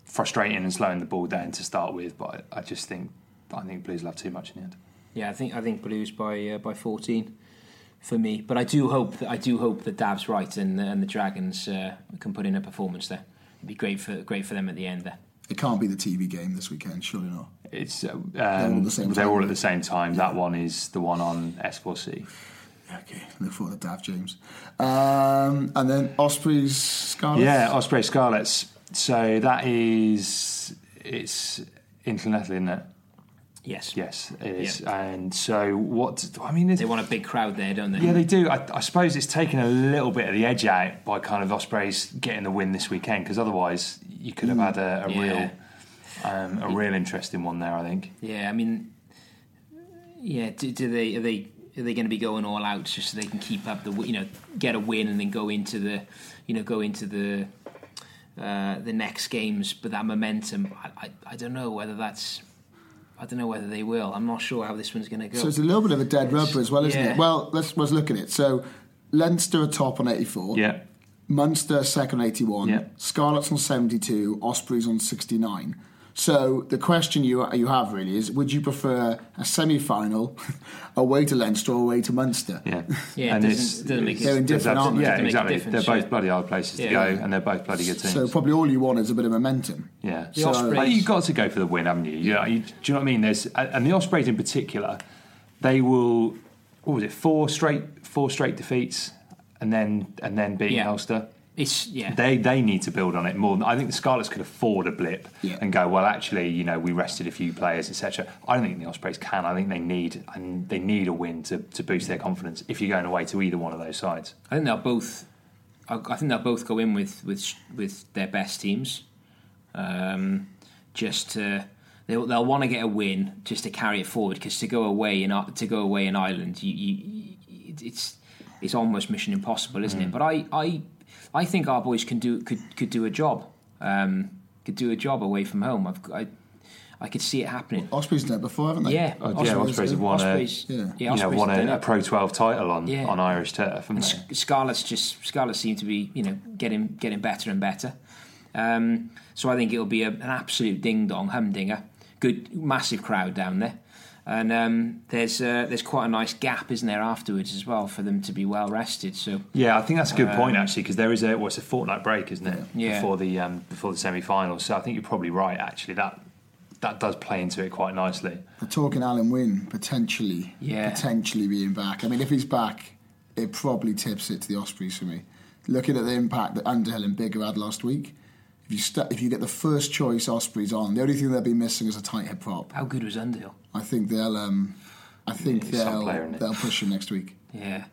frustrating and slowing the ball down to start with. But I, I just think I think Blues will have too much in the end. Yeah, I think I think Blues by uh, by fourteen for me. But I do hope that I do hope that Dav's right and and the Dragons uh, can put in a performance there. It'd be great for great for them at the end there. It can't be the TV game this weekend, surely not. It's uh, um, all the same they're all at the same time. That one is the one on S4C. Okay, look forward to Dav James. Um, and then Ospreys Scarlets. Yeah, Osprey Scarlets. So that is it's in Llanelli, isn't it? Yes. Yes, it is. And so what? I mean, They want a big crowd there, don't they? Yeah, they do. I, I suppose it's taken a little bit of the edge out by kind of Ospreys getting the win this weekend because otherwise you could have had a, a Yeah. real, um, a real interesting one there. I think. Yeah, I mean, yeah. Do, do they are they are they going to be going all out just so they can keep up the you know get a win and then go into the you know go into the uh, the next games? But that momentum, I, I I don't know whether that's I don't know whether they will. I'm not sure how this one's going to go. So it's a little bit of a dead rubber as well, isn't Yeah. it? Well, let's let's look at it. So Leinster are top on 84. Yeah. Munster second on 81. Yeah. Scarlets on 72. Ospreys on 69. So the question you you have really is: Would you prefer a semi-final away to Leinster or away to Munster? Yeah, Yeah, it doesn't- it's, doesn't make They're in different, abs- aren't they? Yeah, Doesn't make a exactly. They're both yeah. bloody hard places to Yeah. go, and they're both bloody good teams. So probably all you want is a bit of momentum. Yeah, The Ospreys- you've got to go for the win, haven't you? Yeah, you, do you know what I mean? There's and the Ospreys in particular, they will. What was it? Four straight, four straight defeats, and then and then beating Yeah. Ulster. It's yeah. They they need to build on it more. I think the Scarlets could afford a blip Yeah. and go. Well, actually, you know, we rested a few players, etc. I don't think the Ospreys can. I think they need and they need a win to, to boost their confidence. If you're going away to either one of those sides, I think they'll both. I I think they'll both go in with with with their best teams, um, just to they'll, they'll want to get a win just to carry it forward. Because to go away in I- to go away in Ireland, you, you, it's it's almost mission impossible, isn't it? But I, I I think our boys can do could could do a job, um, could do a job away from home. I've I, I could see it happening. Ospreys done it before, haven't they? Yeah, Oh, yeah, Ospreys have won Ospreys, a, yeah. yeah, you know, won a, a. Pro 12 title on, Yeah. on Irish turf, haven't they? Sc- Scarlets just Scarlets seem to be you know getting getting better and better. Um, so I think it'll be a, an absolute ding dong humdinger. Good massive crowd down there, and um, there's uh, there's quite a nice gap, isn't there, afterwards as well for them to be well rested. So Yeah, I think that's a good point actually because there is a well, it's a fortnight break, isn't it? Yeah. Before the um, before the semi-finals, so I think you're probably right. Actually, that that does play into it quite nicely. We're talking Alun Wyn potentially, Yeah. potentially being back. I mean, if he's back, it probably tips it to the Ospreys for me. Looking at the impact that Underhill and Biggar had last week, if you st- if you get the first choice Ospreys on, the only thing they'll be missing is a tight head prop. how good was Underhill? I think they'll, um, I think he's some they'll player, they'll push him next week. Yeah.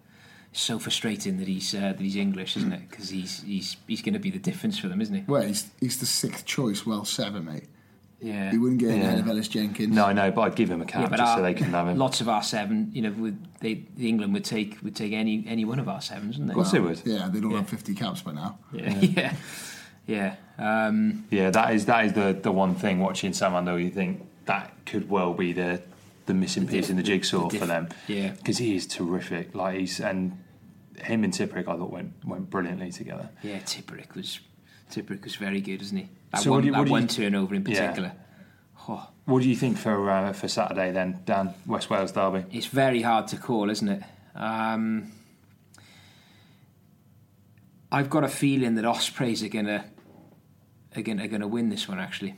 So frustrating that he's uh, that he's English, isn't it? Because he's he's he's going to be the difference for them, isn't he? Well, he's, he's the sixth choice, well seven, mate. Yeah. He wouldn't get in Yeah. ahead of Ellis Jenkins. No, I know, but I'd give him a cap Yeah, just our, so they can have him. lots of our seven, you know, would they, the England would take would take any any one of our sevens, wouldn't they? Of course they would. Yeah, they'd all Yeah. have 50 caps by now. Yeah, yeah, yeah. Um, Yeah, that is that is the the one thing watching Sam Underhill, you think that could well be the the missing piece in the jigsaw the for them. yeah. because he is terrific. Like he's and him and Tipuric, I thought went went brilliantly together. yeah, Tipuric was Tipuric was very good, isn't he? That So one, what you- that what do you- one turnover in Yeah. particular. Oh, What do you think for uh, for Saturday then, Dan? West Wales derby. it's very hard to call, isn't it? Um, I've got a feeling that Ospreys are gonna are gonna, are gonna win this one. Actually,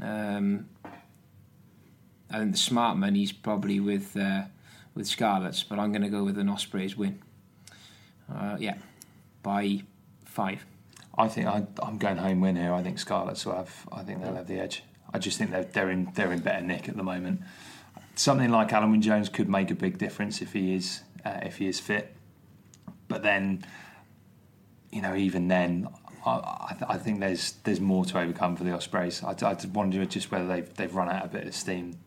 um, I think the smart money's probably with uh, with Scarlets, but I'm going to go with an Ospreys win. Uh, yeah, by five. I think I, I'm going home win here. I think Scarlets will have. I think they'll have the edge. I just think they're they're in they're in better nick at the moment. Something like Alan Jones could make a big difference if he is uh, if he is fit. But then, you know, even then, I, I, th- I think there's there's more to overcome for the Ospreys. I, wonder just whether they've they've run out a bit of steam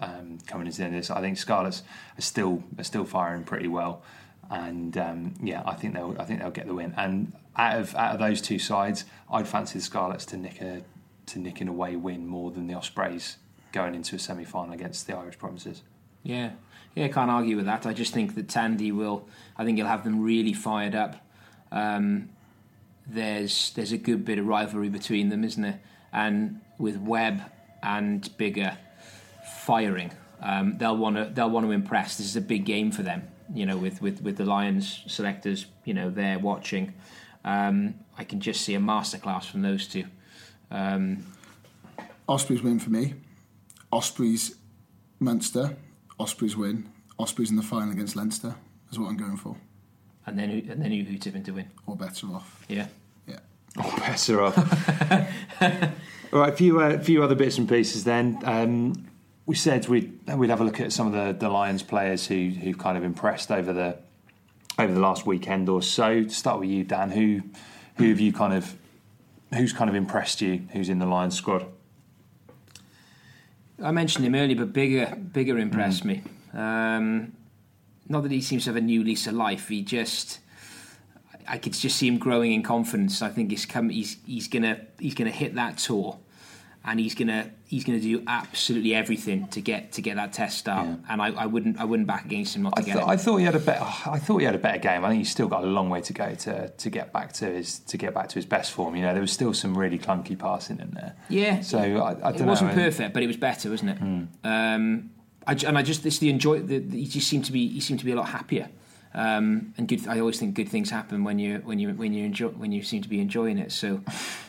um, coming into the end of this. I think Scarlets are still are still firing pretty well, and um, yeah, I think they'll I think they'll get the win. And out of out of those two sides, I'd fancy the Scarlets to nick a to nick an away win more than the Ospreys going into a semi final against the Irish Promises. Yeah, yeah, can't argue with that. I just think that Tandy will. I think he'll have them really fired up. Um, there's there's a good bit of rivalry between them, isn't there? and with Webb and Biggar firing, um, they'll want to they'll want to impress. This is a big game for them, you know, with with, with the Lions selectors, you know, there watching. Um, I can just see a masterclass from those two. Um, Ospreys win for me. Ospreys Munster. Ospreys win. Ospreys in the final against Leinster is what I'm going for. And then who, and then who, who tipping to win? Or better off. Yeah. Yeah. Or better off. All right, a few, uh, few other bits and pieces then. Um, we said we'd, we'd have a look at some of the, the Lions players who, who've kind of impressed over the over the last weekend or so. To start with you, Dan, who who have you kind of who's kind of impressed you? Who's in the Lions squad? I mentioned him earlier, but Biggar, Biggar impressed me. Um, not that he seems to have a new lease of life. He just, I could just see him growing in confidence. I think he's come. He's he's gonna he's gonna hit that tour, and he's gonna he's gonna do absolutely everything to get to get that test start. And I, I wouldn't I wouldn't back against him not to I, get th- it. I thought he had a better. I thought he had a better game. I think he's still got a long way to go to, to get back to his to get back to his best form. You know, there was still some really clunky passing in there. Yeah. So I, I don't it know. wasn't perfect, but it was better, wasn't it? Um, I, j- and I just it's the enjoy. The, the, he just seemed to be he seemed to be a lot happier. Um, and good. I always think good things happen when you when you when you enjoy when you seem to be enjoying it. So,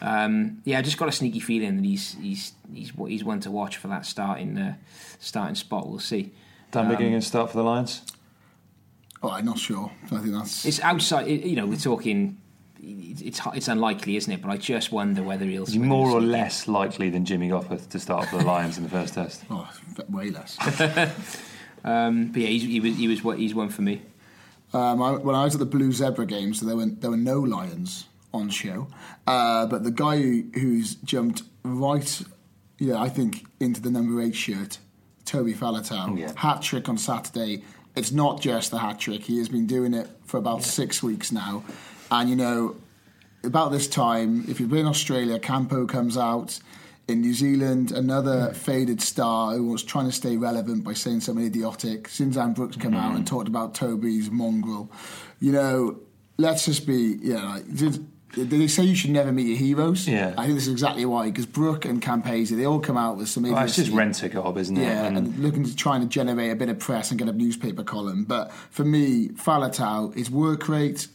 um, yeah, I just got a sneaky feeling that he's he's he's he's one to watch for that starting uh, starting spot. We'll see. Dan Biggar Um, going start for the Lions. Oh, I'm not sure. I think that's. It's outside. You know, we're talking. It's it's unlikely, isn't it? But I just wonder whether he'll. Is he more or less likely than Jimmy Gopperth to start for the Lions in the first test? Oh, way less. um, but yeah, he's, he was he was what he's one for me. Um, I, when I was at the Blue Zebre games, there were there were no lions on show, uh, but the guy who, who's jumped right, yeah, I think into the number eight shirt, Toby Faletau, Yeah. hat trick on Saturday. It's not just the hat trick; he has been doing it for about six weeks now, and you know, about this time, if you've been in Australia, Campo comes out. In New Zealand, another mm. faded star who was trying to stay relevant by saying something idiotic. Zinzan Brooks came out and mm. talked about Toby's mongrel. You know, let's just be, yeah, like, did, did they say you should never meet your heroes? Yeah. I think this is exactly why, because Brooke and Campese, they all come out with some Well, it's just rent a gob, isn't it? Yeah, And- and looking to trying to generate a bit of press and get a newspaper column. But for me, Faletau, his work rate,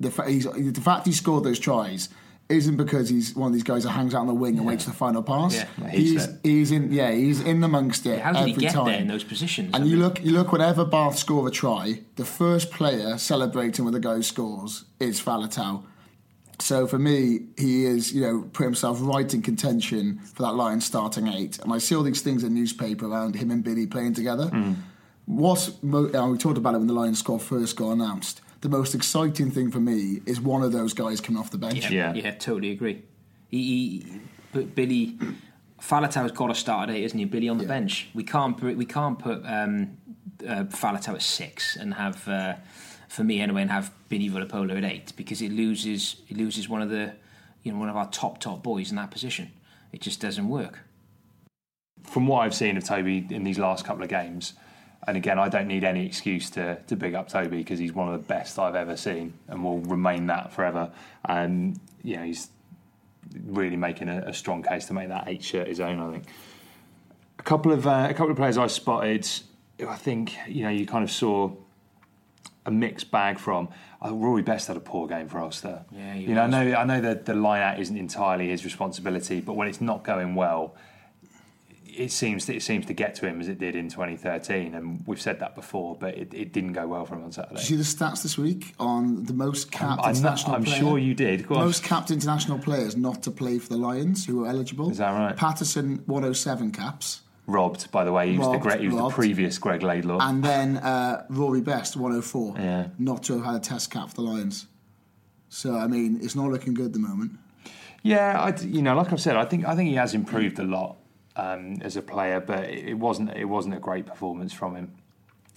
the, fa- he's, the fact he scored those tries isn't because he's one of these guys that hangs out on the wing and waits for the final pass. Yeah. Yeah, he's he's he's in yeah he's in amongst it How did every he get time. there in those positions? And I you mean- look, you look. Whenever Bath score a try, the first player celebrating with the guy who scores is Faletau. So for me, he is, you know, put himself right in contention for that line starting eight. And I see all these things in newspaper around him and Billy playing together. What's mo- uh, we talked about it when the Lions squad first got announced. The most exciting thing for me is one of those guys coming off the bench. Yeah, Yeah. yeah, totally agree. He, he but Billy Faletau's got to start at eight, isn't he? Billy on the bench. We can't put we can't put um, uh, Faletau at six and have uh, for me anyway, and have Billy Vunipola at eight because it loses it loses one of the you know one of our top top boys in that position. It just doesn't work. From what I've seen of Toby in these last couple of games, and again, I don't need any excuse to, to big up Toby because he's one of the best I've ever seen and will remain that forever. And, you know, he's really making a, a strong case to make that eight shirt his own, I think. A couple of uh, a couple of players I spotted, I think you know you kind of saw a mixed bag from. Uh, Rory Best had a poor game for Ulster. Yeah, you know, I know I know that the line out isn't entirely his responsibility, but when it's not going well, it seems that it seems to get to him as it did in 2013, and we've said that before, but it, it didn't go well for him on Saturday. Did you see the stats this week on the most capped I'm international I'm player? sure you did. Go on. most capped international players not to play for the Lions who were eligible. Is that right? Paterson 107 caps, Robbed, by the way, he was Robbed, the great, he was robbed. the previous Greg Laidlaw. and then uh, Rory Best 104 Yeah. not to have had a test cap for the Lions. So I mean, it's not looking good at the moment. Yeah, I, you know, like I've said, I think I think he has improved a lot um, as a player, but it it wasn't it wasn't a great performance from him,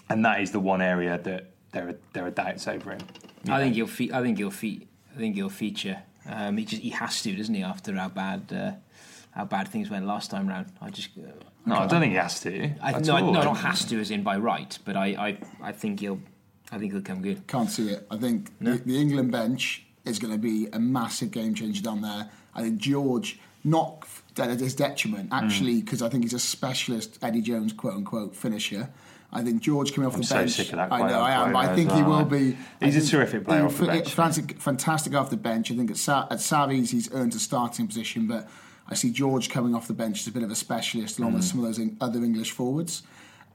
and that is the one area that there are there are doubts over him. I think he'll fe- I think he'll fe- I think he'll feature. Um, he just he has to, doesn't he? After how bad uh, how bad things went last time round. I just uh, No, I don't think he has to. I, at no, all. no, not has to as in by right, but I, I, I think he'll, I think he'll come good. Can't see it. I think the, the England bench is going to be a massive game changer down there. I think George not at his detriment, Mm. actually, because I think he's a specialist Eddie Jones quote unquote finisher. I think George coming off I'm the so bench. sick of that I know I am. but I think he will be. He's a terrific player off the bench. Fantastic, fantastic off the bench. I think at, Sa- at Savi's he's earned a starting position, but I see George coming off the bench as a bit of a specialist, along Mm. with some of those en- other English forwards.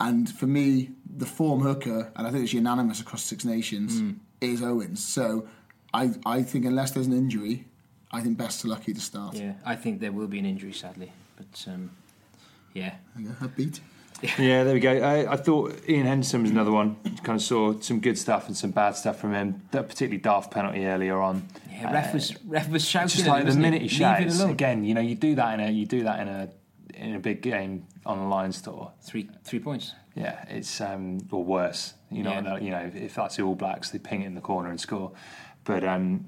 And for me, the form hooker, and I think it's unanimous across Six Nations, Mm. is Owens. So I, I think unless there's an injury, I think best to lucky to start. Yeah, I think there will be an injury, sadly. But um, yeah, Yeah, a beat. Yeah, there we go. I, I thought Ian Henderson was another one. Kind of saw some good stuff and some bad stuff from him. That particularly daft penalty earlier on. yeah. Ref was ref was shouting. Just like the minute he Leave shouts again, you know, you do that in a you do that in a in a big game on a line store. Three three points. Yeah, it's um, or worse. You know, Yeah. you know, if that's the All Blacks, they ping it in the corner and score. But um,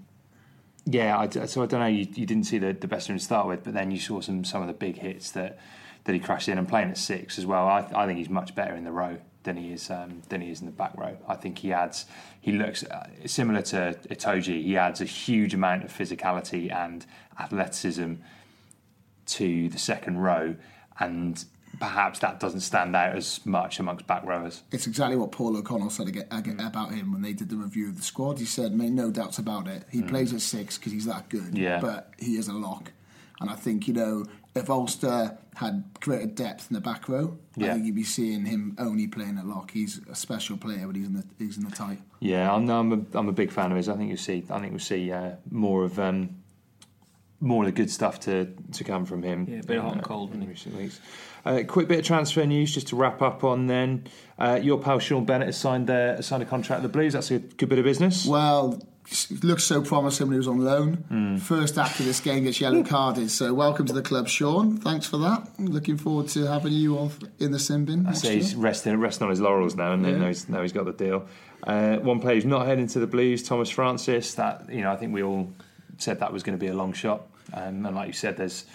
yeah, I, so I don't know. You, you didn't see the, the best him to start with, but then you saw some some of the big hits that that he crashed in and playing at six as well. I, I think he's much better in the row than he is um, than he is in the back row. I think he adds. He looks uh, similar to Itoje. He adds a huge amount of physicality and athleticism to the second row, and perhaps that doesn't stand out as much amongst back rowers. It's exactly what Paul O'Connell said ag- ag- about him when they did the review of the squad. He said, "Made no doubts about it. He plays at six because he's that good. Yeah. but he is a lock." And I think you know if Ulster had greater depth in the back row, Yeah. I think you'd be seeing him only playing at lock. He's a special player, but he's in the he's in the tight. Yeah, I'm, I'm, a, I'm a big fan of his. I think you'll see. I think we'll see uh, more of um, more of the good stuff to, to come from him. Yeah, a bit of hot and uh, cold, in wouldn't recent weeks. Uh, quick bit of transfer news just to wrap up on. Then uh, your pal Sean Bennett has signed uh, signed a contract with the Blues. That's a good bit of business. Well, it looked so promising when he was on loan. Hmm. First after this game gets yellow carded. So welcome to the club, Sean. Thanks for that. Looking forward to having you off in the sin bin I say he's resting, resting on his laurels now, and Yeah. now, he's, now he's got the deal. Uh, one player who's not heading to the Blues, Tomas Francis. That you know, I think we all said that was going to be a long shot, um, and like you said, there's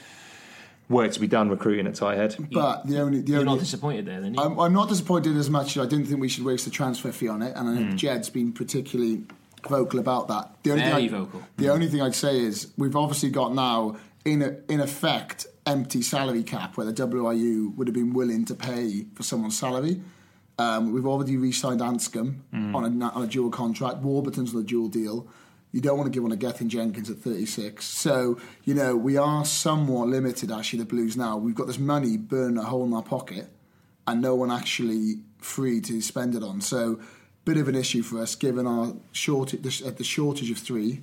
work to be done recruiting at tight head. But the only the You're only not disappointed there, then? I'm, I'm not disappointed as much as I didn't think we should waste the transfer fee on it, and I Hmm. know Jed's been particularly vocal about that. The only Very thing I, vocal. The only thing I'd say is we've obviously got now in a, in effect empty salary cap where the WRU would have been willing to pay for someone's salary. Um, we've already re-signed Anscombe Hmm. on, a, on a dual contract. Warburton's on a dual deal. You don't want to give one to Gethin Jenkins at 36. So, you know, we are somewhat limited, actually, the Blues now. We've got this money burning a hole in our pocket and no one actually free to spend it on. So, bit of an issue for us given our shortage, the, the shortage of three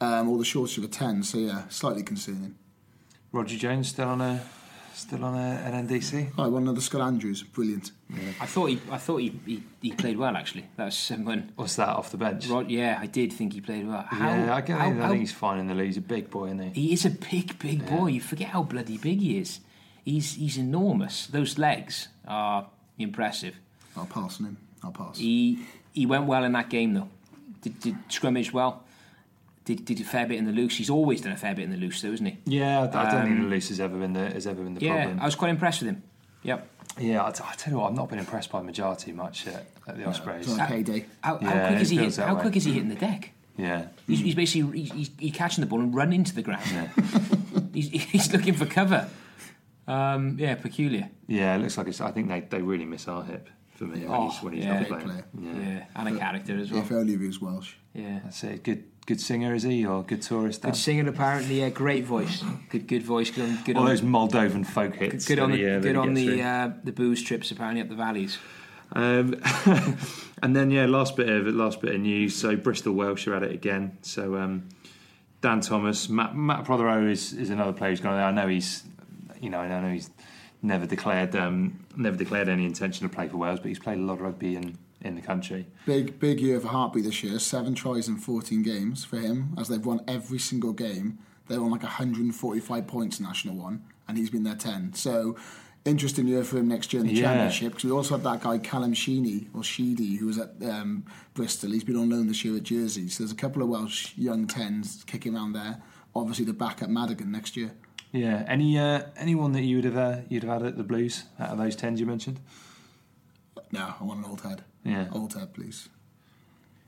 um, or the shortage of a 10. So, yeah, slightly concerning. Roger Jones still on a still on a, an NDC. Right, one another Scott Andrews. Brilliant. I thought he, I thought he, he, he played well actually. That was um, when. What's that off the bench? Rod, yeah, I did think he played well. How, yeah, I, get, how- I how- think he's fine in the league. He's a big boy, isn't he? he is a big, big boy. You forget how bloody big he is. He's he's enormous. Those legs are impressive. I'll pass on him. I'll pass. He he went well in that game though. Did, did scrimmage well. Did did a fair bit in the loose. He's always done a fair bit in the loose, though, isn't he? Yeah, I, I don't think Um, the loose has ever been the has ever been the Yeah, problem. I was quite impressed with him. Yep. Yeah, I, t- I tell you what, I've not been impressed by Majority much at, at the Ospreys. It's like payday. How, Yeah, quick it is he? Hit, how way. quick is he hitting the deck? Yeah, He's, he's basically he's, he's, he's catching the ball and running to the ground. he's, he's looking for cover. Um, yeah, peculiar. yeah. It looks like it's. I think they, they really miss our hip for me when Oh, he's when he's yeah. not playing. player. Yeah. Yeah, and a character as well. If only he was Welsh. Yeah. That's it. Good good singer is he or good tourist? Good singer, apparently. Yeah, great voice. Good, good voice. Good on, good All on, those Moldovan folk hits. good on that the, he, uh, good on the uh, the booze trips apparently up the valleys. Um, and then yeah, last bit of last bit of news. So Bristol Welsh are at it again. So um, Dan Thomas, Matt, Matt Prothero is, is another player who's gone there. I know he's, you know, I know he's never declared um, never declared any intention to play for Wales, but he's played a lot of rugby in, in the country. Big, big year for Heartbeat this year. Seven tries in 14 games for him, as they've won every single game. They're on like 145 points in National One, and he's been there 10. So, interesting year for him next year in the Yeah. Championship. Because we also have that guy, Callum Sheeny, or Sheedy, who was at um, Bristol. He's been on loan this year at Jersey. So, there's a couple of Welsh young 10s kicking around there. Obviously, the back at Madigan next year. Yeah. Any uh, anyone that you would have uh, you'd have had at the Blues out of those tens you mentioned? No, I want an old head. Yeah. Old head, please.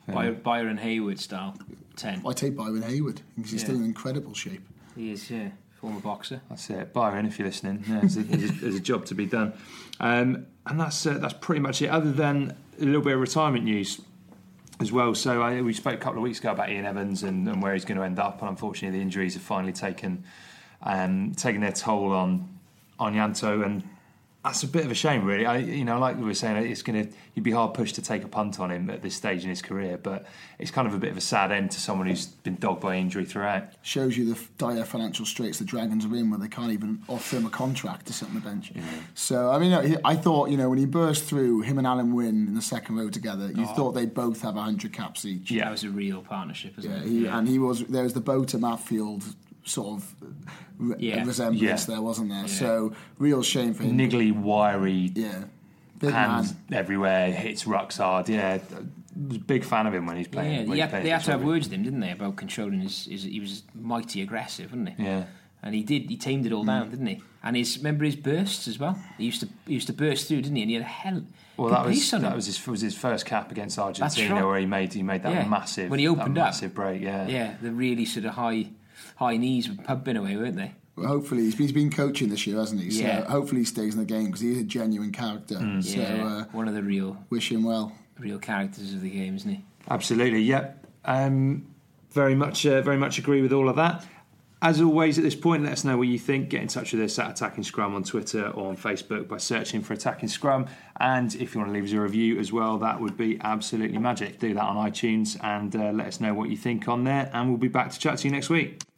By, Byron Hayward style, ten. I take Byron Hayward because he's Yeah. still in incredible shape. He is, yeah. former boxer. That's it, Byron. If you're listening, yeah, there's, a, there's, a, there's a job to be done, um, and that's uh, that's pretty much it. Other than a little bit of retirement news as well. So I, we spoke a couple of weeks ago about Ian Evans and, and where he's going to end up, and unfortunately the injuries have finally taken um, taken their toll on on Yanto, and that's a bit of a shame, really. I, you know, like we were saying, it's going to you'd be hard pushed to take a punt on him at this stage in his career, but it's kind of a bit of a sad end to someone who's been dogged by injury throughout. Shows you the dire financial straits the Dragons are in, where they can't even offer him a contract to sit on the bench. So I mean, I thought you know when he burst through, him and Alun Wyn in the second row together, you Oh. thought they'd both have hundred caps each. Yeah, that was a real partnership, isn't Yeah, it? he, and he was there was the Botha Matfield sort of re- Yeah. resemblance Yeah. there, wasn't there? So real shame for him. Niggly, wiry, yeah, big hands man. everywhere, hits rucks hard. Yeah, I was a big fan of him when he's playing. Yeah, when they had, playing they had to have words with him, didn't they, about controlling his, his. He was mighty aggressive, wasn't he? Yeah. And he did. He tamed it all mm. down, didn't he? And his remember his bursts as well. He used to he used to burst through, didn't he? And he had a hell. Well, good that was pace that him. was his was his first cap against Argentina, right. where he made he made that Yeah. massive when he opened that up, massive break. Yeah, yeah, the really sort of high high knees were pumping away, weren't they? Well, hopefully he's been, he's been coaching this year, hasn't he? So Yeah. hopefully he stays in the game because he's a genuine character. Mm. So yeah, uh, one of the real wish him well. real characters of the game, isn't he? Absolutely, yep. Um, very much, uh, very much agree with all of that. As always, at this point, let us know what you think. Get in touch with us at Attacking Scrum on Twitter or on Facebook by searching for Attacking Scrum. And if you want to leave us a review as well, that would be absolutely magic. Do that on iTunes and uh, let us know what you think on there. And we'll be back to chat to you next week.